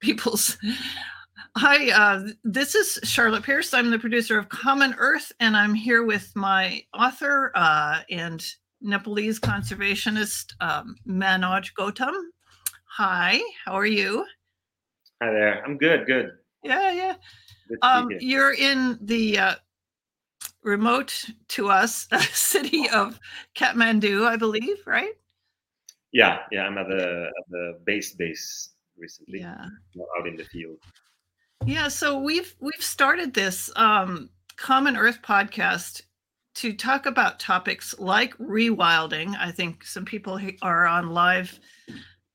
people's. Hi, uh, this is Charlotte Pierce. I'm the producer of Common Earth, and I'm here with my author uh, and Nepalese conservationist, um, Manoj Gautam. Hi, how are you? Hi there. I'm good. Good. Yeah, yeah. Um, you're in the uh, remote to us city of Kathmandu, I believe, right? Yeah, yeah. I'm at the at the base base recently. Yeah. Out in the field. Yeah. So we've we've started this um, Common Earth podcast to talk about topics like rewilding. I think some people are on live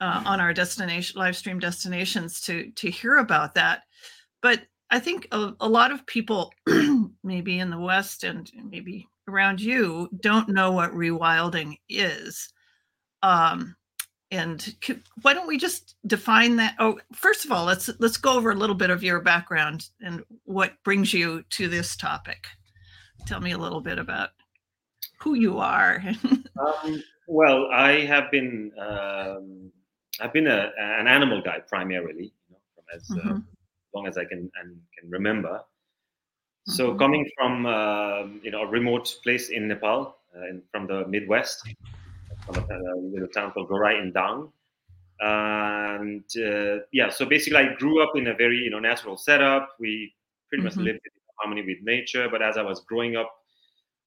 uh, on our destination live stream destinations to to hear about that. But I think a, a lot of people, maybe in the West and maybe around you, don't know what rewilding is. Um, and why don't we just define that? Oh, first of all, let's let's go over a little bit of your background and what brings you to this topic. Tell me a little bit about who you are. um, well, I have been um, I've been a, an animal guy primarily, you know, as uh, mm-hmm. long as I can and can remember. So mm-hmm. coming from uh, you know a remote place in Nepal, uh, in, from the Midwest, from a, a, little town called Ghorahi in Dang, and uh, yeah, so basically I grew up in a very you know natural setup. We pretty mm-hmm. much lived in harmony with nature. But as I was growing up,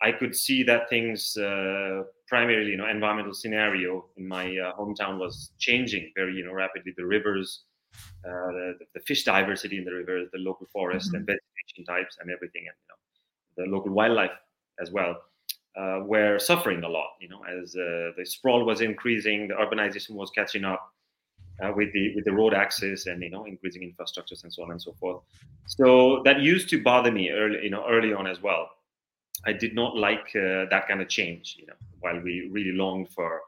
I could see that things uh, primarily, you know, environmental scenario in my uh, hometown was changing very, you know, rapidly. The rivers, uh, the, the, fish diversity in the rivers, the local forest mm-hmm. and vegetation types, and everything, and you know, the local wildlife as well, uh, were suffering a lot. You know, as uh, the sprawl was increasing, the urbanization was catching up. Uh, with the with the road access and you know increasing infrastructures and so on and so forth. So that used to bother me early you know early on as well. I did not like uh, that kind of change. You know, while we really longed for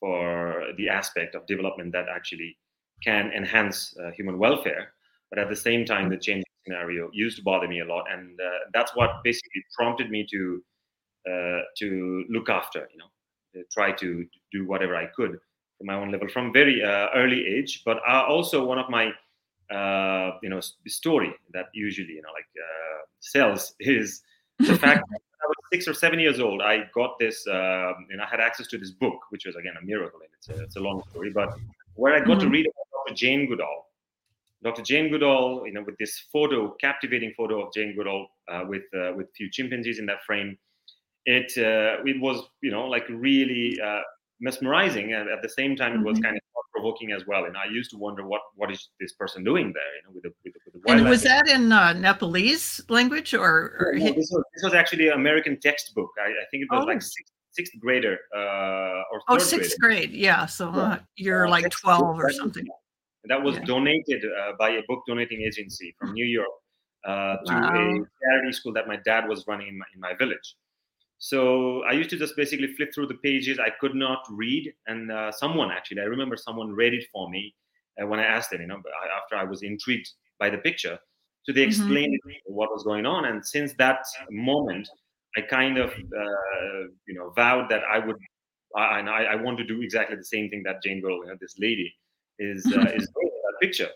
for the aspect of development that actually can enhance uh, human welfare, but at the same time, the changing scenario used to bother me a lot, and uh, that's what basically prompted me to uh, to look after. You know, try to do whatever I could from my own level from very uh, early age. But also one of my you know story that usually you know like sells is the fact that I was six or seven years old, I got this, um, and I had access to this book, which was again a miracle. And it's a, it's a long story, but where I got mm-hmm. to read about Dr. Jane Goodall. Dr. Jane Goodall, you know, with this photo, captivating photo of Jane Goodall uh, with uh, with few chimpanzees in that frame, it uh, it was you know like really uh, mesmerizing, and at the same time, it was mm-hmm. kind of provoking as well. And I used to wonder what what is this person doing there, you know, with the with the, with the And was that in uh, Nepalese language or? or no, this, was, this was actually an American textbook. I, I think it was oh. like sixth, sixth grader uh, or oh sixth grade. Yeah, so uh, you're uh, like twelve or something. That was yeah. donated uh, by a book donating agency from New York uh, to wow. a charity school that my dad was running in my, in my village. So I used to just basically flip through the pages. I could not read, and uh, someone actually, I remember someone read it for me uh, when I asked them. You know, after I was intrigued by the picture, so they mm-hmm. explained mm-hmm. what was going on. And since that moment, I kind of, uh, you know, vowed that I would, I, I, I, want to do exactly the same thing that Jane Goodall, you know, this lady, is uh, is doing that picture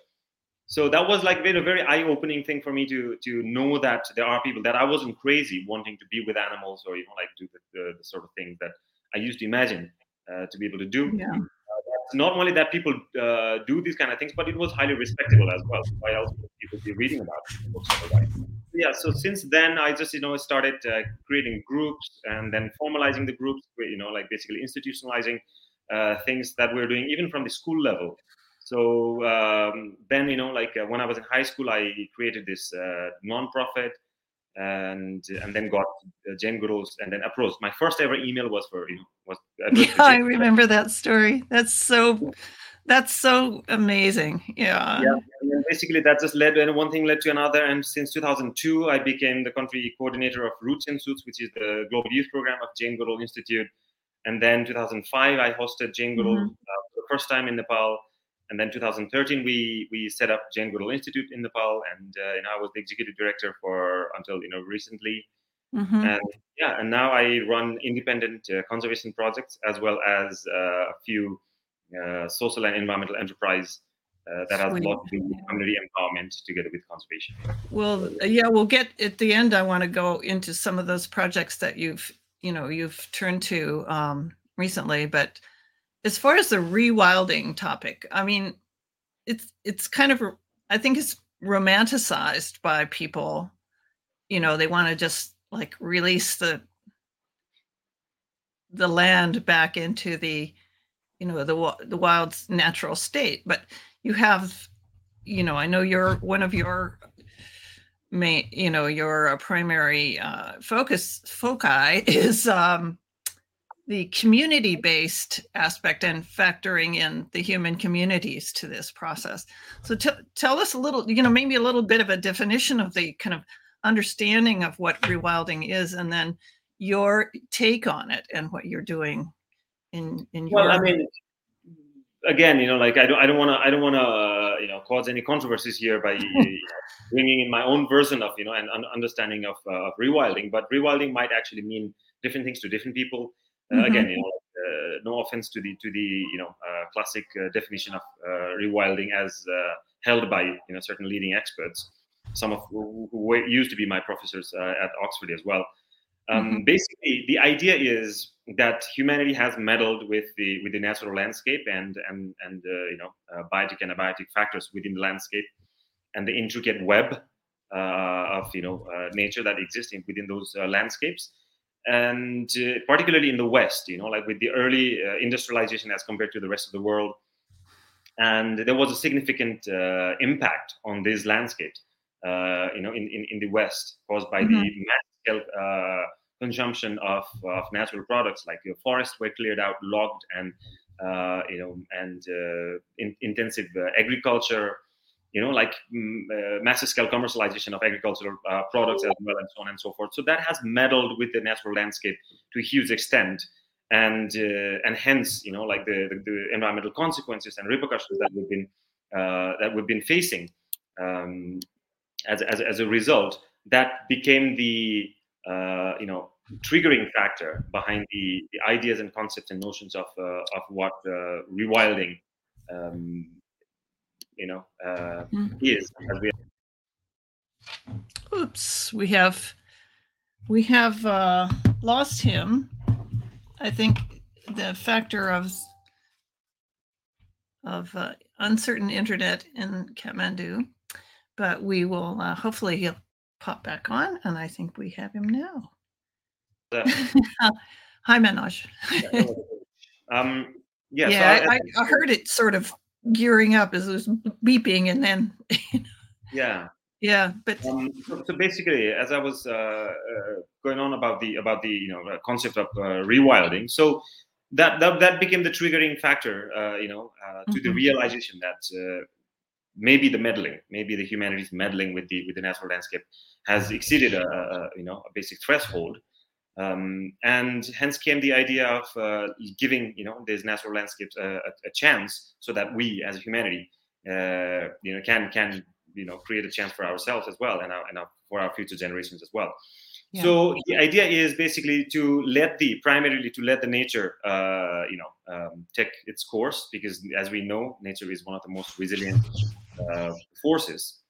so that was like been a very eye-opening thing for me to to know that there are people that I wasn't crazy wanting to be with animals or you know like do the, the, the sort of things that I used to imagine uh, to be able to do. Yeah. Uh, not only that people uh, do these kind of things, but it was highly respectable as well. Why else would people be reading about it? Yeah. So since then, I just you know started uh, creating groups and then formalizing the groups. You know, like basically institutionalizing uh, things that we're doing even from the school level. So um, then, you know, like uh, when I was in high school, I created this uh, nonprofit, and and then got uh, Jane Goodall's, and then approached. My first ever email was for you know was. Yeah, I remember that story. That's so. That's so amazing. Yeah. Yeah. And basically, that just led, and one thing led to another. And since 2002, I became the country coordinator of Roots and Shoots, which is the global youth program of Jane Goodall Institute. And then 2005, I hosted Jane Goodall mm-hmm. uh, for the first time in Nepal and then 2013 we we set up Jane Goodall Institute in Nepal, and uh, you know I was the executive director for until you know recently, mm-hmm. and yeah, and now I run independent uh, conservation projects as well as uh, a few uh, social and environmental enterprise uh, that has a lot to do with community empowerment together with conservation. Well, yeah, we'll get at the end. I want to go into some of those projects that you've you know you've turned to um, recently, but as far as the rewilding topic, I mean, it's it's kind of I think it's romanticized by people. You know, they want to just like release the the land back into the you know the the wild's natural state but you have you know i know you're one of your main you know your primary uh, focus foci is um, the community based aspect and factoring in the human communities to this process. So t- tell us a little you know maybe a little bit of a definition of the kind of understanding of what rewilding is and then your take on it and what you're doing in in your well i mean again you know like i don't i don't want to i don't want to uh, you know cause any controversies here by bringing in my own version of you know an understanding of, uh, of rewilding but rewilding might actually mean different things to different people mm-hmm. again you know uh, no offense to the to the you know uh, classic uh, definition of rewilding as held by you know certain leading experts some of who, who used to be my professors at oxford as well um, mm-hmm. Basically, the idea is that humanity has meddled with the with the natural landscape and and and uh, you know uh, biotic and abiotic factors within the landscape and the intricate web uh, of you know uh, nature that exists in, within those uh, landscapes. And uh, particularly in the West, you know, like with the early industrialization as compared to the rest of the world, and there was a significant impact on these landscapes, you know, in, in, in the West caused by mm-hmm. the mass scale consumption of, of natural products like your forests were cleared out logged and uh, you know and uh, in, intensive uh, agriculture you know like mm, uh, massive scale commercialization of agricultural uh, products as well and so on and so forth. So that has meddled with the natural landscape to a huge extent. And uh, and hence you know like the, the, the, environmental consequences and repercussions that we've been that we've been facing um, as, as, as a result that became the uh, you know triggering factor behind the, the, ideas and concepts and notions of uh, of what uh, rewilding um, you know uh, mm. is we oops we have we have uh, lost him i think the factor of of uh, uncertain internet in kathmandu but we will uh, hopefully he'll pop back on, and I think we have him now. Hi, Manoj. um, yeah, yeah so I, I, I, heard it sort of gearing up as it was beeping, and then. yeah. Yeah, but um, so, so, basically, as I was uh, uh, going on about the about the you know concept of uh, rewilding, so that, that that became the triggering factor, uh, you know, uh, to mm-hmm. the realization that uh, maybe the meddling, maybe the humanities meddling with the with the natural landscape has exceeded a, a you know a basic threshold, um, and hence came the idea of uh, giving you know these natural landscapes a, a, chance, so that we as a humanity uh, you know can can you know create a chance for ourselves as well, and, our, and our, for our future generations as well. Yeah. So the idea is basically to let the primarily to let the nature, uh, you know, um, take its course because as we know, nature is one of the most resilient uh, forces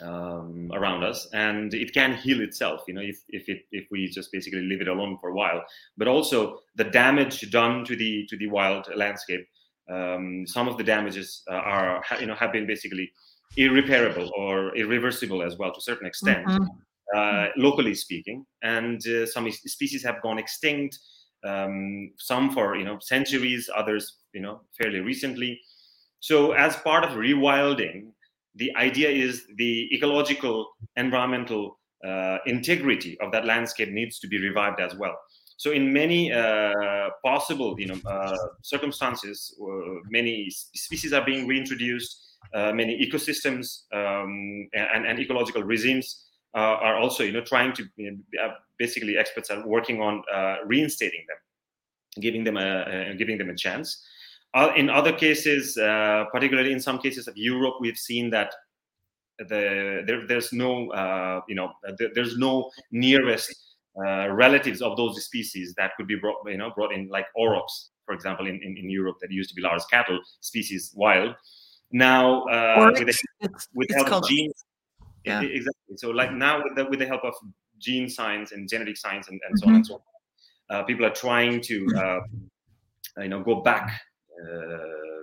um, around us, and it can heal itself. You know, if if it if we just basically leave it alone for a while. But also the damage done to the to the wild landscape. Um, some of the damages uh, are you know have been basically irreparable or irreversible as well to a certain extent. Mm-hmm. Uh, locally speaking, and uh, some species have gone extinct. Um, some for you know centuries, others you know fairly recently. So, as part of rewilding, the idea is the ecological, environmental uh, integrity of that landscape needs to be revived as well. So, in many uh, possible, you know, uh, circumstances, uh, many species are being reintroduced. many ecosystems um, and, and ecological regimes uh, are also you know trying to you know, uh, basically experts are working on uh, reinstating them giving them a, giving them a chance in other cases particularly in some cases of europe we've seen that the there, there's no uh, you know there, there's no nearest uh, relatives of those species that could be brought you know brought in like aurochs for example in, in, in europe that used to be large cattle species wild Now, uh, with the, with the it's help of genes, Yeah. exactly. So, like now, with the with the help of gene science and genetic science and, and so on and so on, uh, people are trying to, uh, you know, go back. Uh,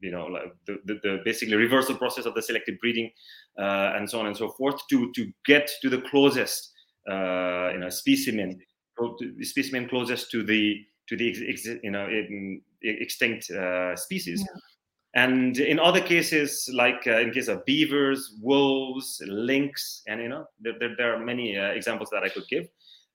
you know, like the, the, the basically reversal process of the selective breeding, uh, and so on and so forth, to to get to the closest, uh, you know, specimen, specimen closest to the to the ex, you know in, extinct uh, species. And in other cases, like uh, in case of beavers, wolves, lynx, and you know, there, there, there are many uh, examples that I could give.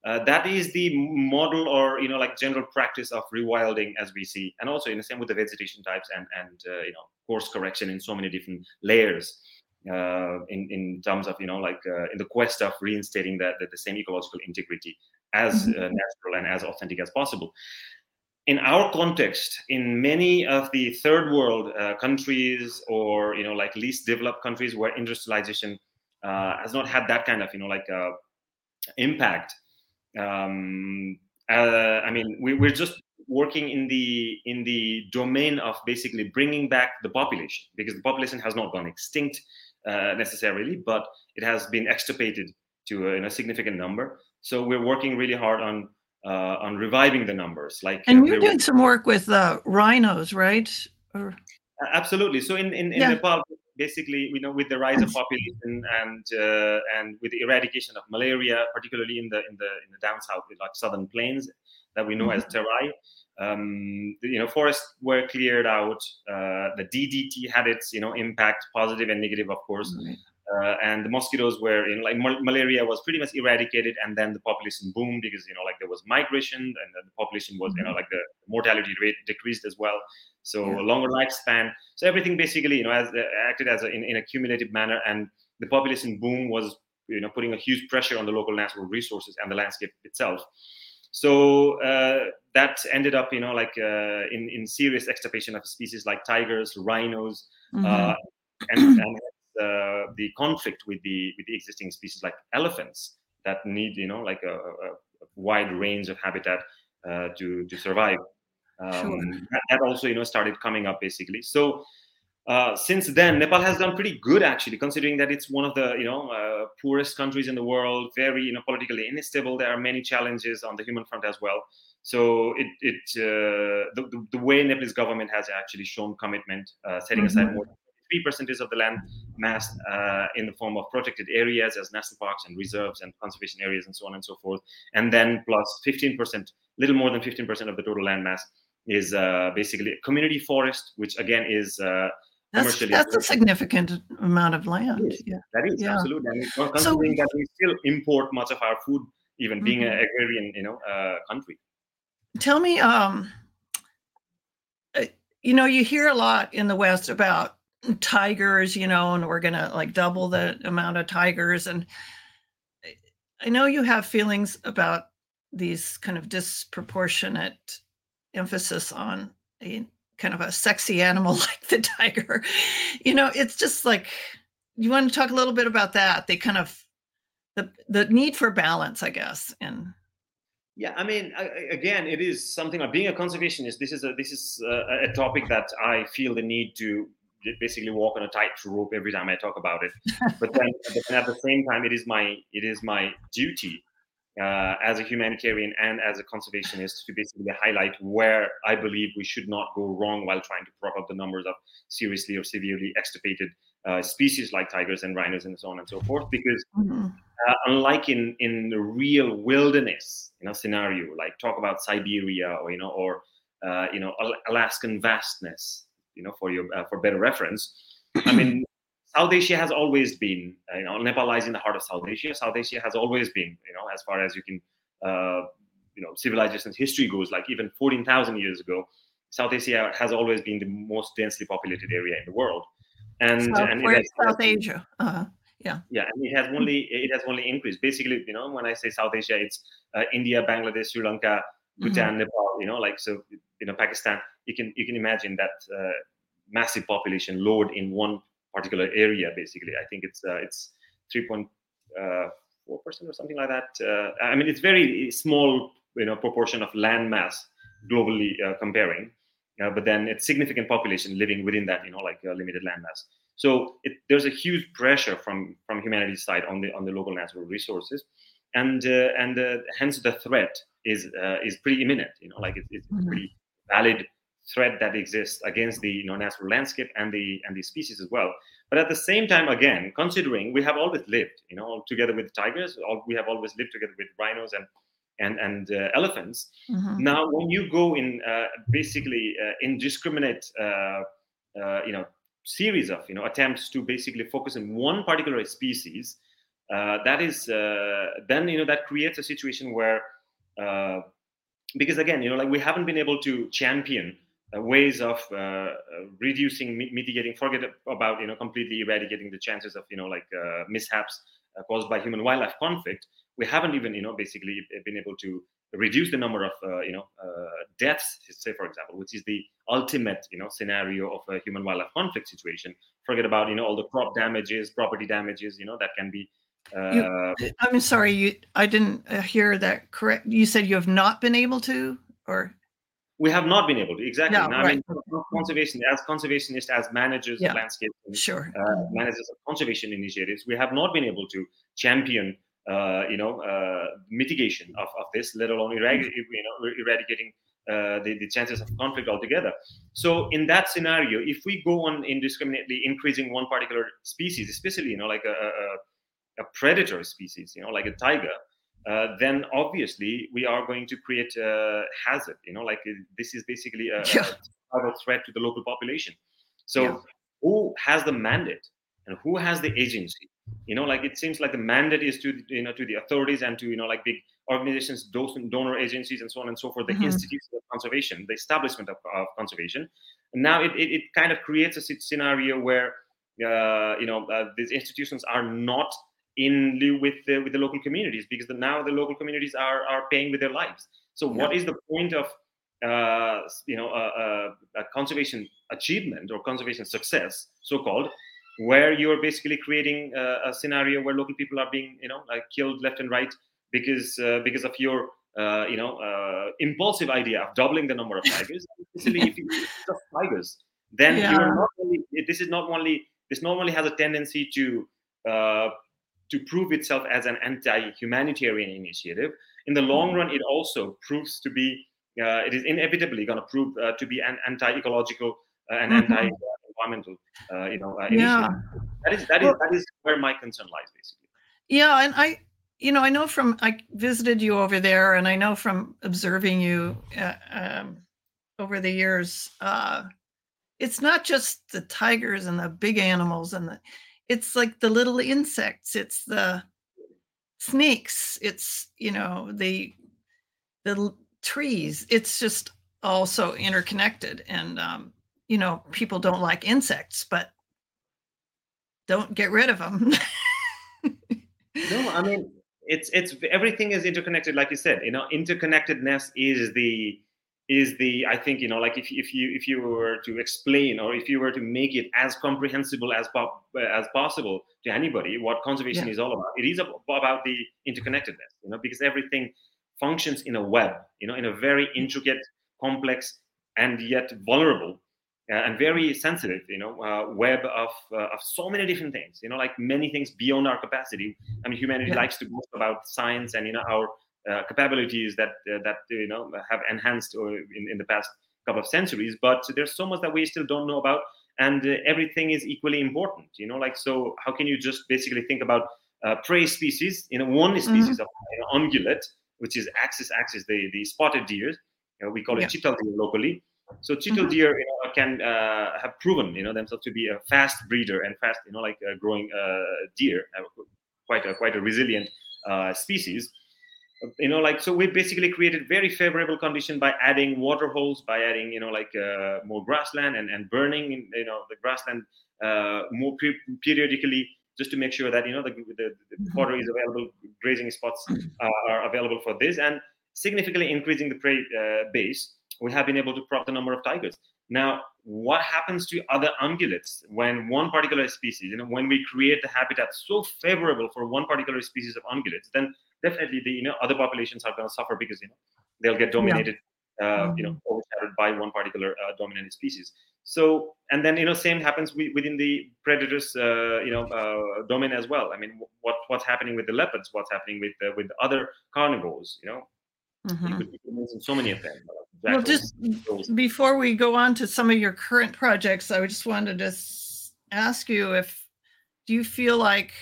Uh, that is the model or you know like general practice of rewilding as we see and also in the same with the vegetation types and and uh, you know course correction in so many different layers uh, in in terms of you know like uh, in the quest of reinstating that the, the same ecological integrity as Mhm. uh, natural and as authentic as possible in our context in many of the third world uh, countries or you know like least developed countries where industrialization uh, has not had that kind of you know like uh, impact um, uh, i mean we, we're just working in the in the domain of basically bringing back the population because the population has not gone extinct uh, necessarily but it has been extirpated to a, in a significant number so we're working really hard on uh, on reviving the numbers like uh, And you're we're- doing some work with uh, rhinos, right? Or Absolutely. So in in, in Yeah. Nepal, basically, you know, with the rise of population and uh, and with the eradication of malaria, particularly in the in the in the down south, like southern plains, that we know as terai, um, you know, forests were cleared out. Uh, the DDT had its you know impact, positive and negative, of course. Right. Uh, and the mosquitoes were in like mal- malaria was pretty much eradicated and then the population boomed because you know like there was migration and the population was you know like the mortality rate decreased as well. So Yeah. a longer lifespan. So everything basically you know as uh, acted as a, in, in a cumulative manner and the population boom was you know putting a huge pressure on the local natural resources and the landscape itself. So uh, that ended up you know like uh, in in serious extirpation of species like tigers rhinos uh, and, and uh, the conflict with the with the existing species like elephants that need you know like a, a, wide range of habitat uh, to to survive. Um, Sure. that, that also you know started coming up basically. So uh, since then, Nepal has done pretty good actually, considering that it's one of the you know uh, poorest countries in the world, very you know politically unstable. There are many challenges on the human front as well. So it it uh, the, the, the way Nepalese government has actually shown commitment, uh, setting aside Mhm. more than three percentage of the land mass uh, in the form of protected areas as national parks and reserves and conservation areas and so on and so forth, and then plus plus 15 percent, little more than 15 percent of the total land mass is uh, basically community forest, which again is uh, That's commercially that's a significant amount of land. is. Yeah. that is Yeah. absolutely. I mean, con- considering that we still import much of our food, even being Mhm. an agrarian, you know, uh, country. Tell me, um, uh, you know, you hear a lot in the West about tigers, you know, and we're gonna like double the amount of tigers, and I- know you have feelings about these kind of disproportionate emphasis on a kind of a sexy animal like the tiger. You know, it's just like you want to talk a little bit about that. They kind of the the need for balance, I guess, and Yeah, I mean, I- again, it is something like being a conservationist. This is a this is a, a topic that I feel the need to basically walk on a tightrope every time I talk about it. But then, but then at the same time, it is my it is my duty uh, as a humanitarian and as a conservationist to basically highlight where I believe we should not go wrong while trying to prop up the numbers of seriously or severely extirpated uh, species like tigers and rhinos and so on and so forth. Because Mhm. uh, unlike in in the real wilderness you know scenario like talk about siberia or you know or uh, you know Al- alaskan vastness you know for your uh, for better reference. I mean south asia has always been uh, you know nepal lies in the heart of south asia south asia has always been you know as far as you can uh, you know civilization's history goes like even 14000 years ago south asia has always been the most densely populated area in the world. And South, and has- South Asia. Uh, yeah. Yeah and it has only it has only increased. Basically you know when i say south asia it's uh, india bangladesh sri lanka bhutan nepal you know like so you know pakistan you can you can imagine that uh, massive population load in one particular area basically i think it's uh, it's 3.4 percent or something like that uh, i mean it's very small you know proportion of land mass globally uh, comparing uh, but then it's significant population living within that, you know, like limited land mass. So it, there's a huge pressure from from humanity's side on the on the local natural resources, and uh, and uh, hence the threat is uh, is pretty imminent. You know, like it, it's mm-hmm. pretty valid threat that exists against the you know natural landscape and the and the species as well. But at the same time, again, considering we have always lived, you know, together with tigers, we have always lived together with rhinos and and and uh, elephants. Mm-hmm. Now, when you go in uh, basically uh, indiscriminate, uh, uh, you know, series of you know attempts to basically focus on one particular species, uh, that is then you know that creates a situation where because again you know like we haven't been able to champion ways of uh, uh, reducing, mitigating, forget about you know completely eradicating the chances of you know like mishaps caused by human wildlife conflict. We haven't even you know basically been able to reduce the number of uh, you know uh, deaths say for example which is the ultimate you know scenario of a human wildlife conflict situation. Forget about you know all the crop damages property damages you know that can be uh, you, i'm sorry you i didn't hear that correct. You said you have not been able to or we have not been able to exactly. No, right. I mean, conservation as conservationists, as managers yeah. of landscape, sure, uh, managers of conservation initiatives, we have not been able to champion, uh, you know, uh, mitigation of, of this, let alone eradicating, you know, eradicating uh, the, the chances of conflict altogether. So in that scenario, if we go on indiscriminately increasing one particular species, especially you know like a, a, a predator species, you know like a tiger, uh, then obviously we are going to create a hazard. You know, like uh, this is basically a, yeah. a threat to the local population. So yeah. who has the mandate and who has the agency? You know, like it seems like the mandate is to you know to the authorities and to you know like big organizations, donor agencies, and so on and so forth. The mm-hmm. institutes of conservation, the establishment of, of conservation. And now it, it, it, kind of creates a scenario where uh, you know uh, these institutions are not in lieu with the, with the local communities because the, now the local communities are are paying with their lives. So yeah. what is the point of uh, you know a, a, a, conservation achievement or conservation success, so called, where you're basically creating a, a, scenario where local people are being you know like killed left and right because uh, because of your uh, you know uh, impulsive idea of doubling the number of tigers. Especially if you just tigers, then yeah. you're not only this is not only this normally has a tendency to uh, to prove itself as an anti-humanitarian initiative. In the long mm-hmm. run, it also proves to be, uh, it is inevitably going to prove uh, to be an anti-ecological uh, and mm-hmm. anti-environmental, uh, you know, uh, yeah. That is that is that is where my concern lies, basically. Yeah, and I, you know, I know from I visited you over there, and I know from observing you uh, um, over the years, it's not just the tigers and the big animals and the it's like the little insects it's the snakes it's you know the the trees it's just all so interconnected and um you know people don't like insects but don't get rid of them no i mean it's it's everything is interconnected like you said you know interconnectedness is the is the i think you know like if, if you if you were to explain or if you were to make it as comprehensible as po- as possible to anybody what conservation yeah. is all about it is about the interconnectedness you know because everything functions in a web you know in a very intricate complex and yet vulnerable uh, and very sensitive you know uh, web of uh, of so many different things you know like many things beyond our capacity i mean humanity yeah. likes to boast about science and you know our capabilities that uh, that you know have enhanced or in, in the past couple of centuries but there's so much that we still don't know about and uh, everything is equally important you know like so how can you just basically think about prey species you know one mm-hmm. species mm-hmm. of you know, ungulate which is axis axis the the spotted deer you know, we call it yeah. chital deer locally so chital mm-hmm. deer you know, can uh, have proven you know themselves to be a fast breeder and fast you know like uh, growing uh, deer quite a quite a resilient species you know like so we basically created very favorable condition by adding water holes by adding you know like uh, more grassland and, and burning you know the grassland uh, more pe- periodically just to make sure that you know the, the, the mm-hmm. water is available grazing spots uh, are available for this. And significantly increasing the prey uh, base we have been able to prop the number of tigers. Now what happens to other ungulates when one particular species you know when we create the habitat so favorable for one particular species of ungulates then definitely the you know other populations are going to suffer because you know they'll get dominated uh, mm-hmm. you know mm-hmm. overshadowed by one particular uh, dominant species so and then you know same happens within the predators uh, you know uh, domain as well i mean what what's happening with the leopards what's happening with uh, with other carnivores you know mm-hmm. so many of them well just before we go on to some of your current projects i just wanted to ask you if do you feel like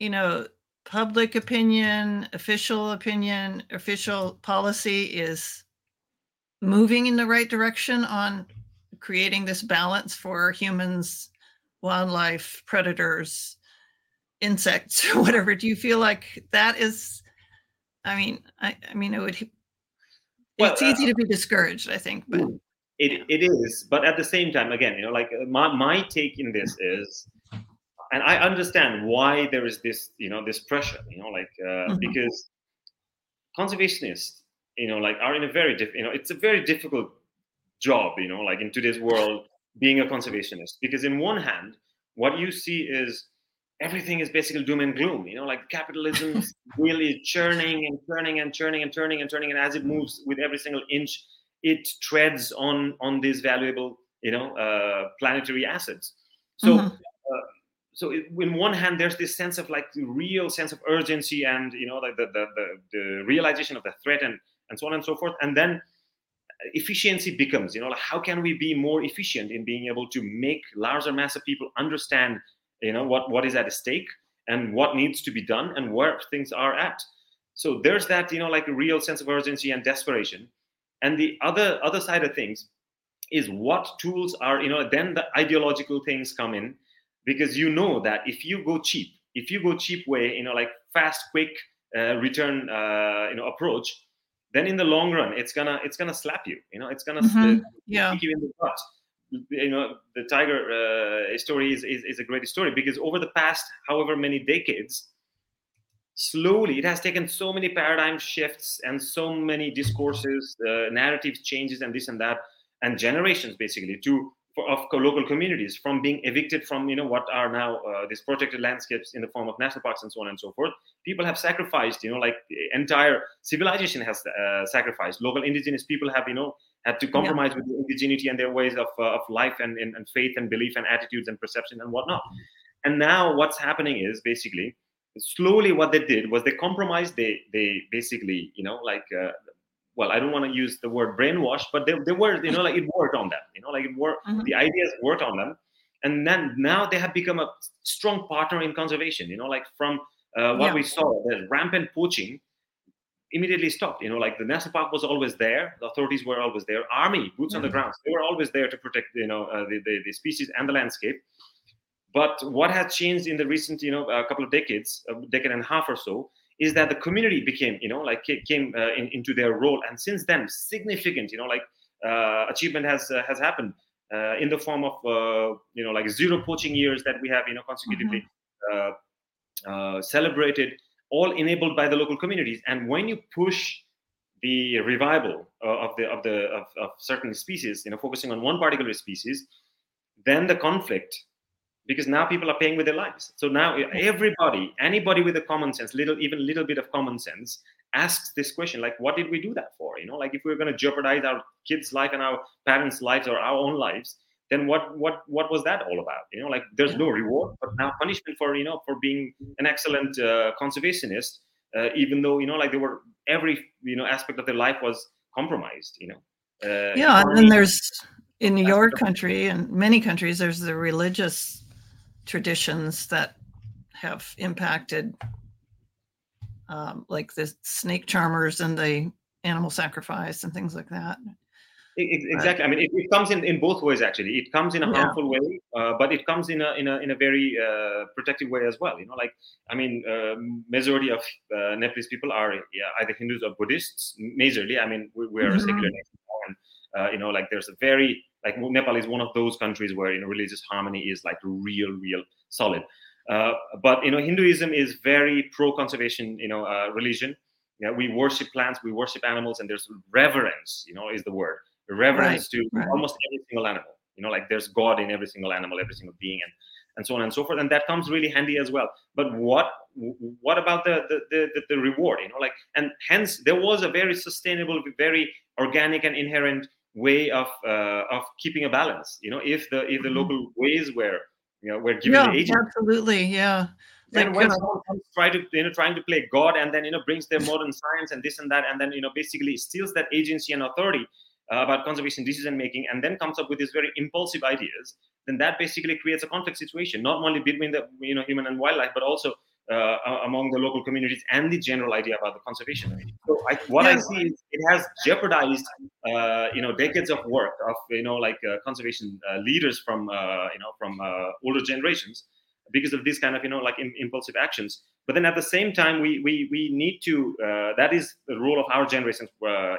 you know public opinion official opinion official policy is moving in the right direction on creating this balance for humans, wildlife, predators, insects, whatever. Do you feel like that is? I mean, I, I mean, it would. Well, it's easy uh, to be discouraged, I think, but it, it is. But at the same time, again, you know, like uh, my my take in this is, and I understand why there is this, you know, this pressure, you know, like uh, mm-hmm. because conservationists, you know, like are in a very diff, you know, it's a very difficult job, you know, like in today's world, being a conservationist. Because in one hand, what you see is everything is basically doom and gloom, you know, like capitalism is really churning and churning and churning and turning and turning. And as it moves with every single inch, it treads on on these valuable, you know, uh, planetary assets. So. Mm-hmm. So it, in one hand there's this sense of like the real sense of urgency and you know like the, the, the, the realization of the threat and and so on and so forth. And then efficiency becomes you know like how can we be more efficient in being able to make larger mass of people understand you know what what is at stake and what needs to be done and where things are at? So there's that you know like a real sense of urgency and desperation. And the other other side of things is what tools are you know then the ideological things come in because you know that if you go cheap if you go cheap way you know like fast quick uh, return uh, you know approach then in the long run it's gonna it's gonna slap you you know it's gonna mm-hmm. yeah. you in the butt you know the tiger uh, story is, is, is a great story because over the past however many decades slowly it has taken so many paradigm shifts and so many discourses uh, narratives changes and this and that and generations basically to for, of local communities from being evicted from you know what are now uh, these protected landscapes in the form of national parks and so on and so forth. People have sacrificed you know like entire civilization has uh, sacrificed. Local indigenous people have you know had to compromise yeah. with the indigeneity and their ways of, uh, of life and, and, and, faith and belief and attitudes and perception and whatnot. And now what's happening is basically slowly what they did was they compromised they they basically you know like uh, well, I don't want to use the word brainwash, but they, they were, you know, like it worked on them, you know, like it worked, mm-hmm. the ideas worked on them. And then now they have become a strong partner in conservation, you know, like from uh, what yeah. we saw, the rampant poaching immediately stopped. You know, like the national park was always there, the authorities were always there, army, boots mm-hmm. on the mm-hmm. ground, they were always there to protect, you know, uh, the, the, the, species and the landscape. But what has changed in the recent, you know, a couple of decades, a decade and a half or so, is that the community became you know like came uh, in, into their role and since then significant you know like uh, achievement has uh, has happened uh, in the form of uh, you know like zero poaching years that we have you know consecutively mm-hmm. Uh, celebrated all enabled by the local communities and when you push the revival of the of the of, of certain species you know focusing on one particular species then the conflict because now people are paying with their lives. So now everybody anybody with a common sense little even little bit of common sense asks this question like what did we do that for? You know like if we are going to jeopardize our kids life and our parents lives or our own lives then what what what was that all about? You know like there's no reward but now punishment for you know for being an excellent uh, conservationist uh, even though you know like they were every you know aspect of their life was compromised you know uh, yeah and then there's in your country and many countries there's the religious traditions that have impacted um, like the snake charmers and the animal sacrifice and things like that exactly but, i mean it, it, comes in, in both ways actually it comes in a yeah. harmful way uh, but it comes in a in a, in a very uh, protective way as well you know like i mean uh, majority of uh, nepalese people are yeah, either hindus or buddhists majorly i mean we, we are mm-hmm. a secular nation and uh, you know like there's a very like Nepal is one of those countries where you know religious harmony is like real, real solid. Uh, but you know Hinduism is very pro-conservation, you know, uh, religion. You know, we worship plants, we worship animals, and there's reverence. You know, is the word reverence right, to right. almost every single animal. You know, like there's God in every single animal, every single being, and and so on and so forth. And that comes really handy as well. But what what about the the, the, the reward? You know, like and hence there was a very sustainable, very organic and inherent way of uh, of keeping a balance. You know, if the if the mm-hmm. local ways were you know were given yeah, the agency, absolutely, yeah. Then like, when someone comes try to you know trying to play God and then you know brings their modern science and this and that and then you know basically steals that agency and authority uh, about conservation decision making and then comes up with these very impulsive ideas, then that basically creates a conflict situation not only between the you know human and wildlife but also uh, among the local communities and the general idea about the conservation. So I, what I see is it has jeopardized, uh, you know, decades of work of you know like uh, conservation uh, leaders from uh, you know from uh, older generations because of these kind of you know like impulsive actions. But then at the same time, we we we need to. that is the role of our generation,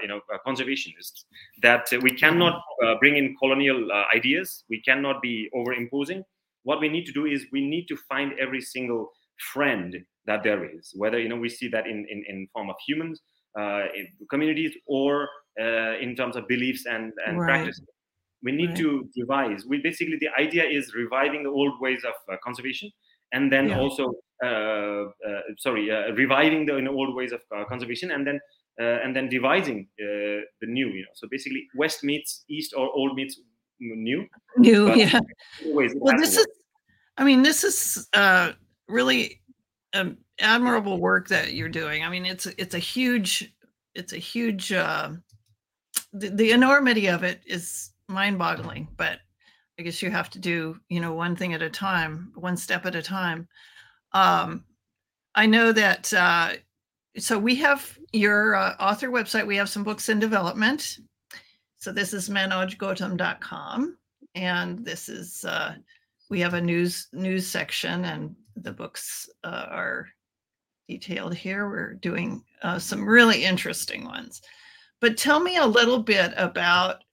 you know, conservationists. That we cannot bring in colonial ideas. We cannot be over imposing. What we need to do is we need to find every single friend that there is whether you know we see that in in, in form of humans uh, communities or uh, in terms of beliefs and and right. practices we need right. to devise. we basically the idea is reviving the old ways of uh, conservation and then yeah. also uh, uh, sorry uh, reviving the you know, old ways of conservation and then and then devising the new you know so basically west meets east or old meets new new yeah well this is i mean this is really um, admirable work that you're doing. I mean, it's it's a huge it's a huge uh, the, the enormity of it is mind-boggling. But I guess you have to do you know one thing at a time, one step at a time. Um, I know that. Uh, so we have your uh, author website. We have some books in development. So this is manojgautam.com, and this is uh, we have a news news section and the books uh, are detailed here. We're doing uh, some really interesting ones. But tell me a little bit about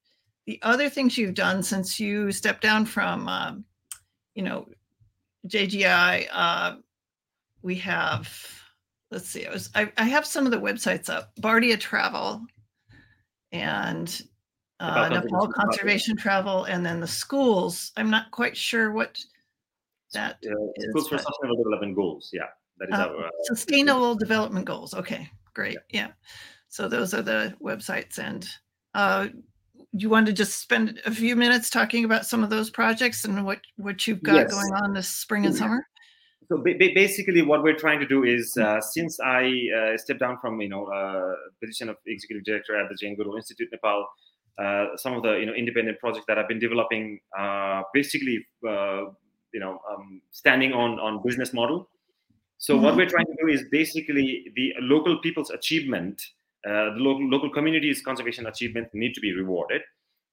the other things you've done since you stepped down from, um, you know, JGI. Uh, we have, let's see, I was I, I, have some of the websites up. Bardia Travel and uh, Nepal Conservation Travel, and then the schools. I'm not quite sure what that uh, schools for sustainable development goals. Yeah, that is uh, our uh, sustainable development goals. Okay, great. Yeah. yeah. So those are the websites, and uh, you want to just spend a few minutes talking about some of those projects and what what you've got yes. going on this spring and summer. So basically, what we're trying to do is, uh, since I uh, stepped down from you know uh, position of executive director at the Jane Goodall Institute Nepal, uh, some of the you know independent projects that I've been developing, uh, basically uh, you know um, standing on on business model so mm-hmm. what we're trying to do is basically the local people's achievement uh, the local local communities conservation achievement need to be rewarded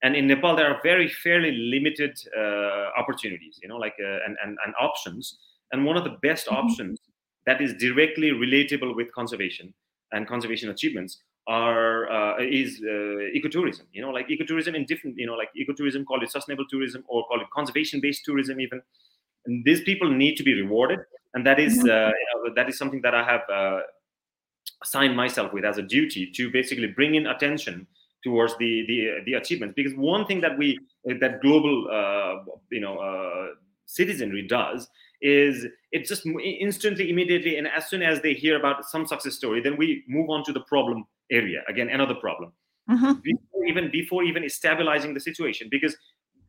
and in nepal there are very fairly limited uh, opportunities you know like uh, and, and, and options and one of the best mm-hmm. options that is directly relatable with conservation and conservation achievements are uh, is uh, ecotourism you know like ecotourism in different you know like ecotourism call it sustainable tourism or call it conservation based tourism even. And these people need to be rewarded. And that is mm-hmm. uh, you know, that is something that i have uh, assigned myself with as a duty to basically bring in attention towards the the, the achievements. Because one thing that we that global uh, you know uh, citizenry does is it just instantly immediately and as soon as they hear about some success story then we move on to the problem area. Again another problem. Mm-hmm. before even before even stabilizing the situation because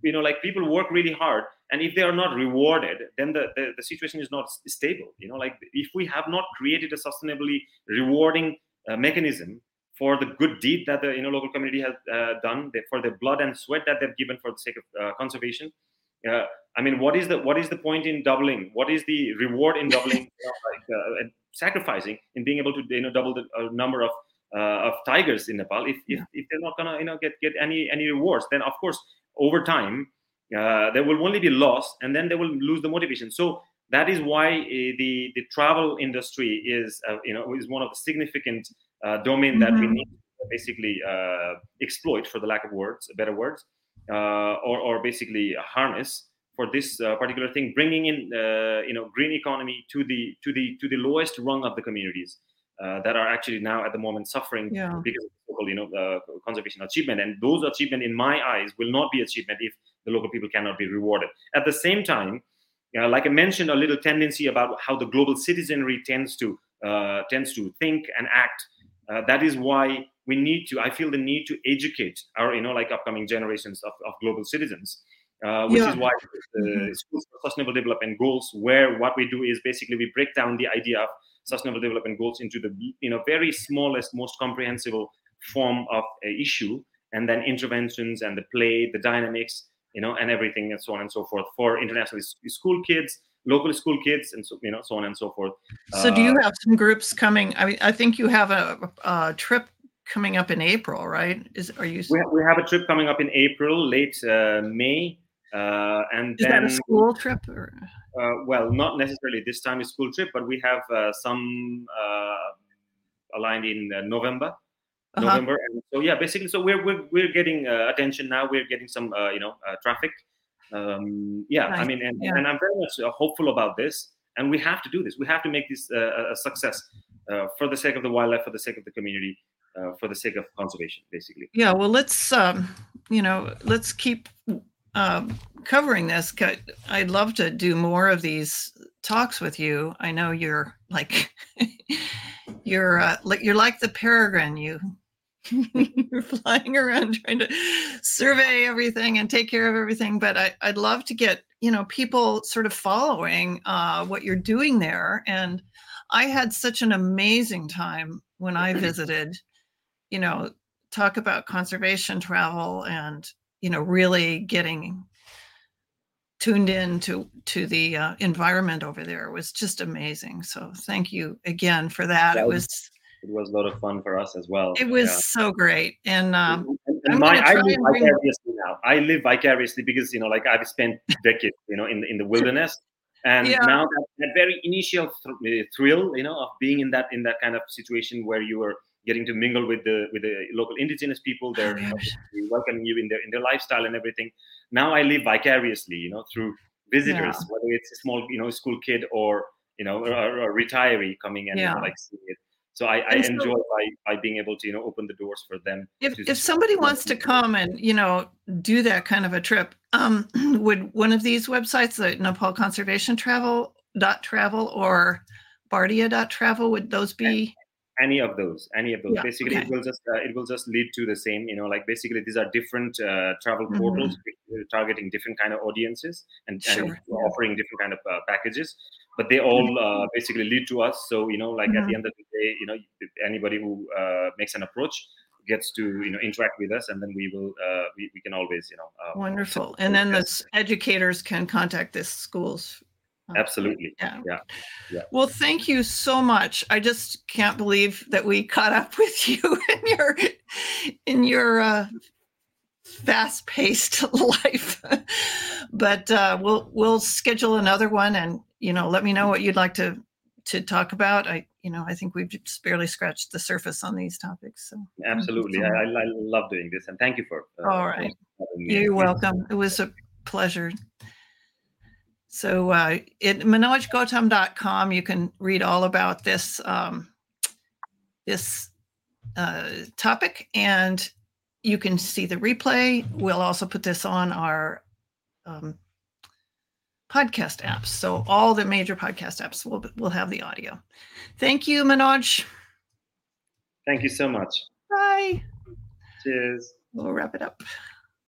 you know like people work really hard and if they are not rewarded then the, the, the situation is not stable you know? Like if we have not created a sustainably rewarding uh, mechanism for the good deed that the you know local community has uh, done for the blood and sweat that they've given for the sake of uh, conservation uh, i mean what is the what is the point in doubling? What is the reward in doubling? You know, like, uh, sacrificing in being able to you know double the uh, number of of tigers in nepal if, if, if they're not gonna you know get get any any rewards then of course over time uh, there will only be loss and then they will lose the motivation so that is why uh, the the travel industry is uh, you know is one of the significant uh, domain mm-hmm. that we mm-hmm. need to basically uh, exploit for the lack of words better words uh, or, or basically harness for this particular thing bringing in you know green economy to the to the to the lowest rung of the communities uh, that are actually now at the moment suffering yeah. because of local, you know, uh, conservation achievement. And those achievement, in my eyes, will not be achievement if the local people cannot be rewarded. At the same time, uh, like I mentioned, a little tendency about how the global citizenry tends to uh, tends to think and act. Uh, that is why we need to i feel the need to educate our you know like upcoming generations of, of global citizens uh, which yeah. is why the mm-hmm. schools for sustainable development goals where what we do is basically we break down the idea of sustainable development goals into the you know very smallest most comprehensible form of a issue and then interventions and the play the dynamics you know and everything and so on and so forth for international school kids local school kids and so you know so on and so forth so do you uh, have some groups coming i mean i think you have a, a trip coming up in april right is are you we have, we have a trip coming up in april late uh, may uh, and is then, that a school trip or? Uh, well not necessarily this time a school trip but we have uh, some uh, aligned in november uh-huh. november and so yeah basically so we're we're, we're getting attention now we're getting some you know traffic um, yeah, I mean, and, yeah. and, I'm very much hopeful about this. And we have to do this. We have to make this uh, a success uh, for the sake of the wildlife, for the sake of the community, uh, for the sake of conservation, basically. Yeah. Well, let's um, you know, let's keep um, covering this. I'd love to do more of these talks with you. I know you're like you're uh, like you're like the peregrine. You you're flying around trying to survey everything and take care of everything but I, would love to get you know people sort of following uh, what you're doing there and i had such an amazing time when i visited you know talk about conservation travel and you know really getting tuned in to to the uh, environment over there it was just amazing so thank you again for that, that it was it was a lot of fun for us as well. It was yeah. so great, and, um, and, and my, I live vicariously now. I live vicariously because you know, like I've spent decades, you know, in in the wilderness, and yeah. now that, that, very initial th- uh, thrill, you know, of being in that in that kind of situation where you were getting to mingle with the with the local indigenous people, they're oh, welcoming you in their in their lifestyle and everything. Now I live vicariously, you know, through visitors, yeah. whether it's a small, you know, school kid or you know, a, a retiree coming in yeah. and like seeing it so I, I so, enjoy by, by being able to you know open the doors for them if, if somebody wants to come and you know do that kind of a trip um, would one of these websites the nepal conservation travel dot travel or bardia dot travel would those be any of those any of those yeah, basically okay. it will just uh, it will just lead to the same you know like basically these are different uh, travel mm-hmm. portals targeting different kind of audiences and, sure. and offering different kind of uh, packages but they all mm-hmm. uh, basically lead to us. So you know, like mm-hmm. at the end of the day, you know, anybody who uh, makes an approach gets to you know interact with us, and then we will uh, we, we can always you know. Um, Wonderful, and then the educators can contact the schools. Absolutely. Yeah. yeah. Yeah. Well, thank you so much. I just can't believe that we caught up with you in your in your uh, fast-paced life. but uh, we'll we'll schedule another one and you know, let me know what you'd like to to talk about. I, you know, I think we've just barely scratched the surface on these topics. So absolutely, I, I, love doing this, and thank you for. Uh, All right, you're welcome. It was a pleasure. So uh, at manojgautam.com, you can read all about this um, this uh, topic, and you can see the replay. We'll also put this on our um, podcast apps. So all the major podcast apps will will have the audio. Thank you, Manoj. Thank you so much. Bye. Cheers. We'll wrap it up.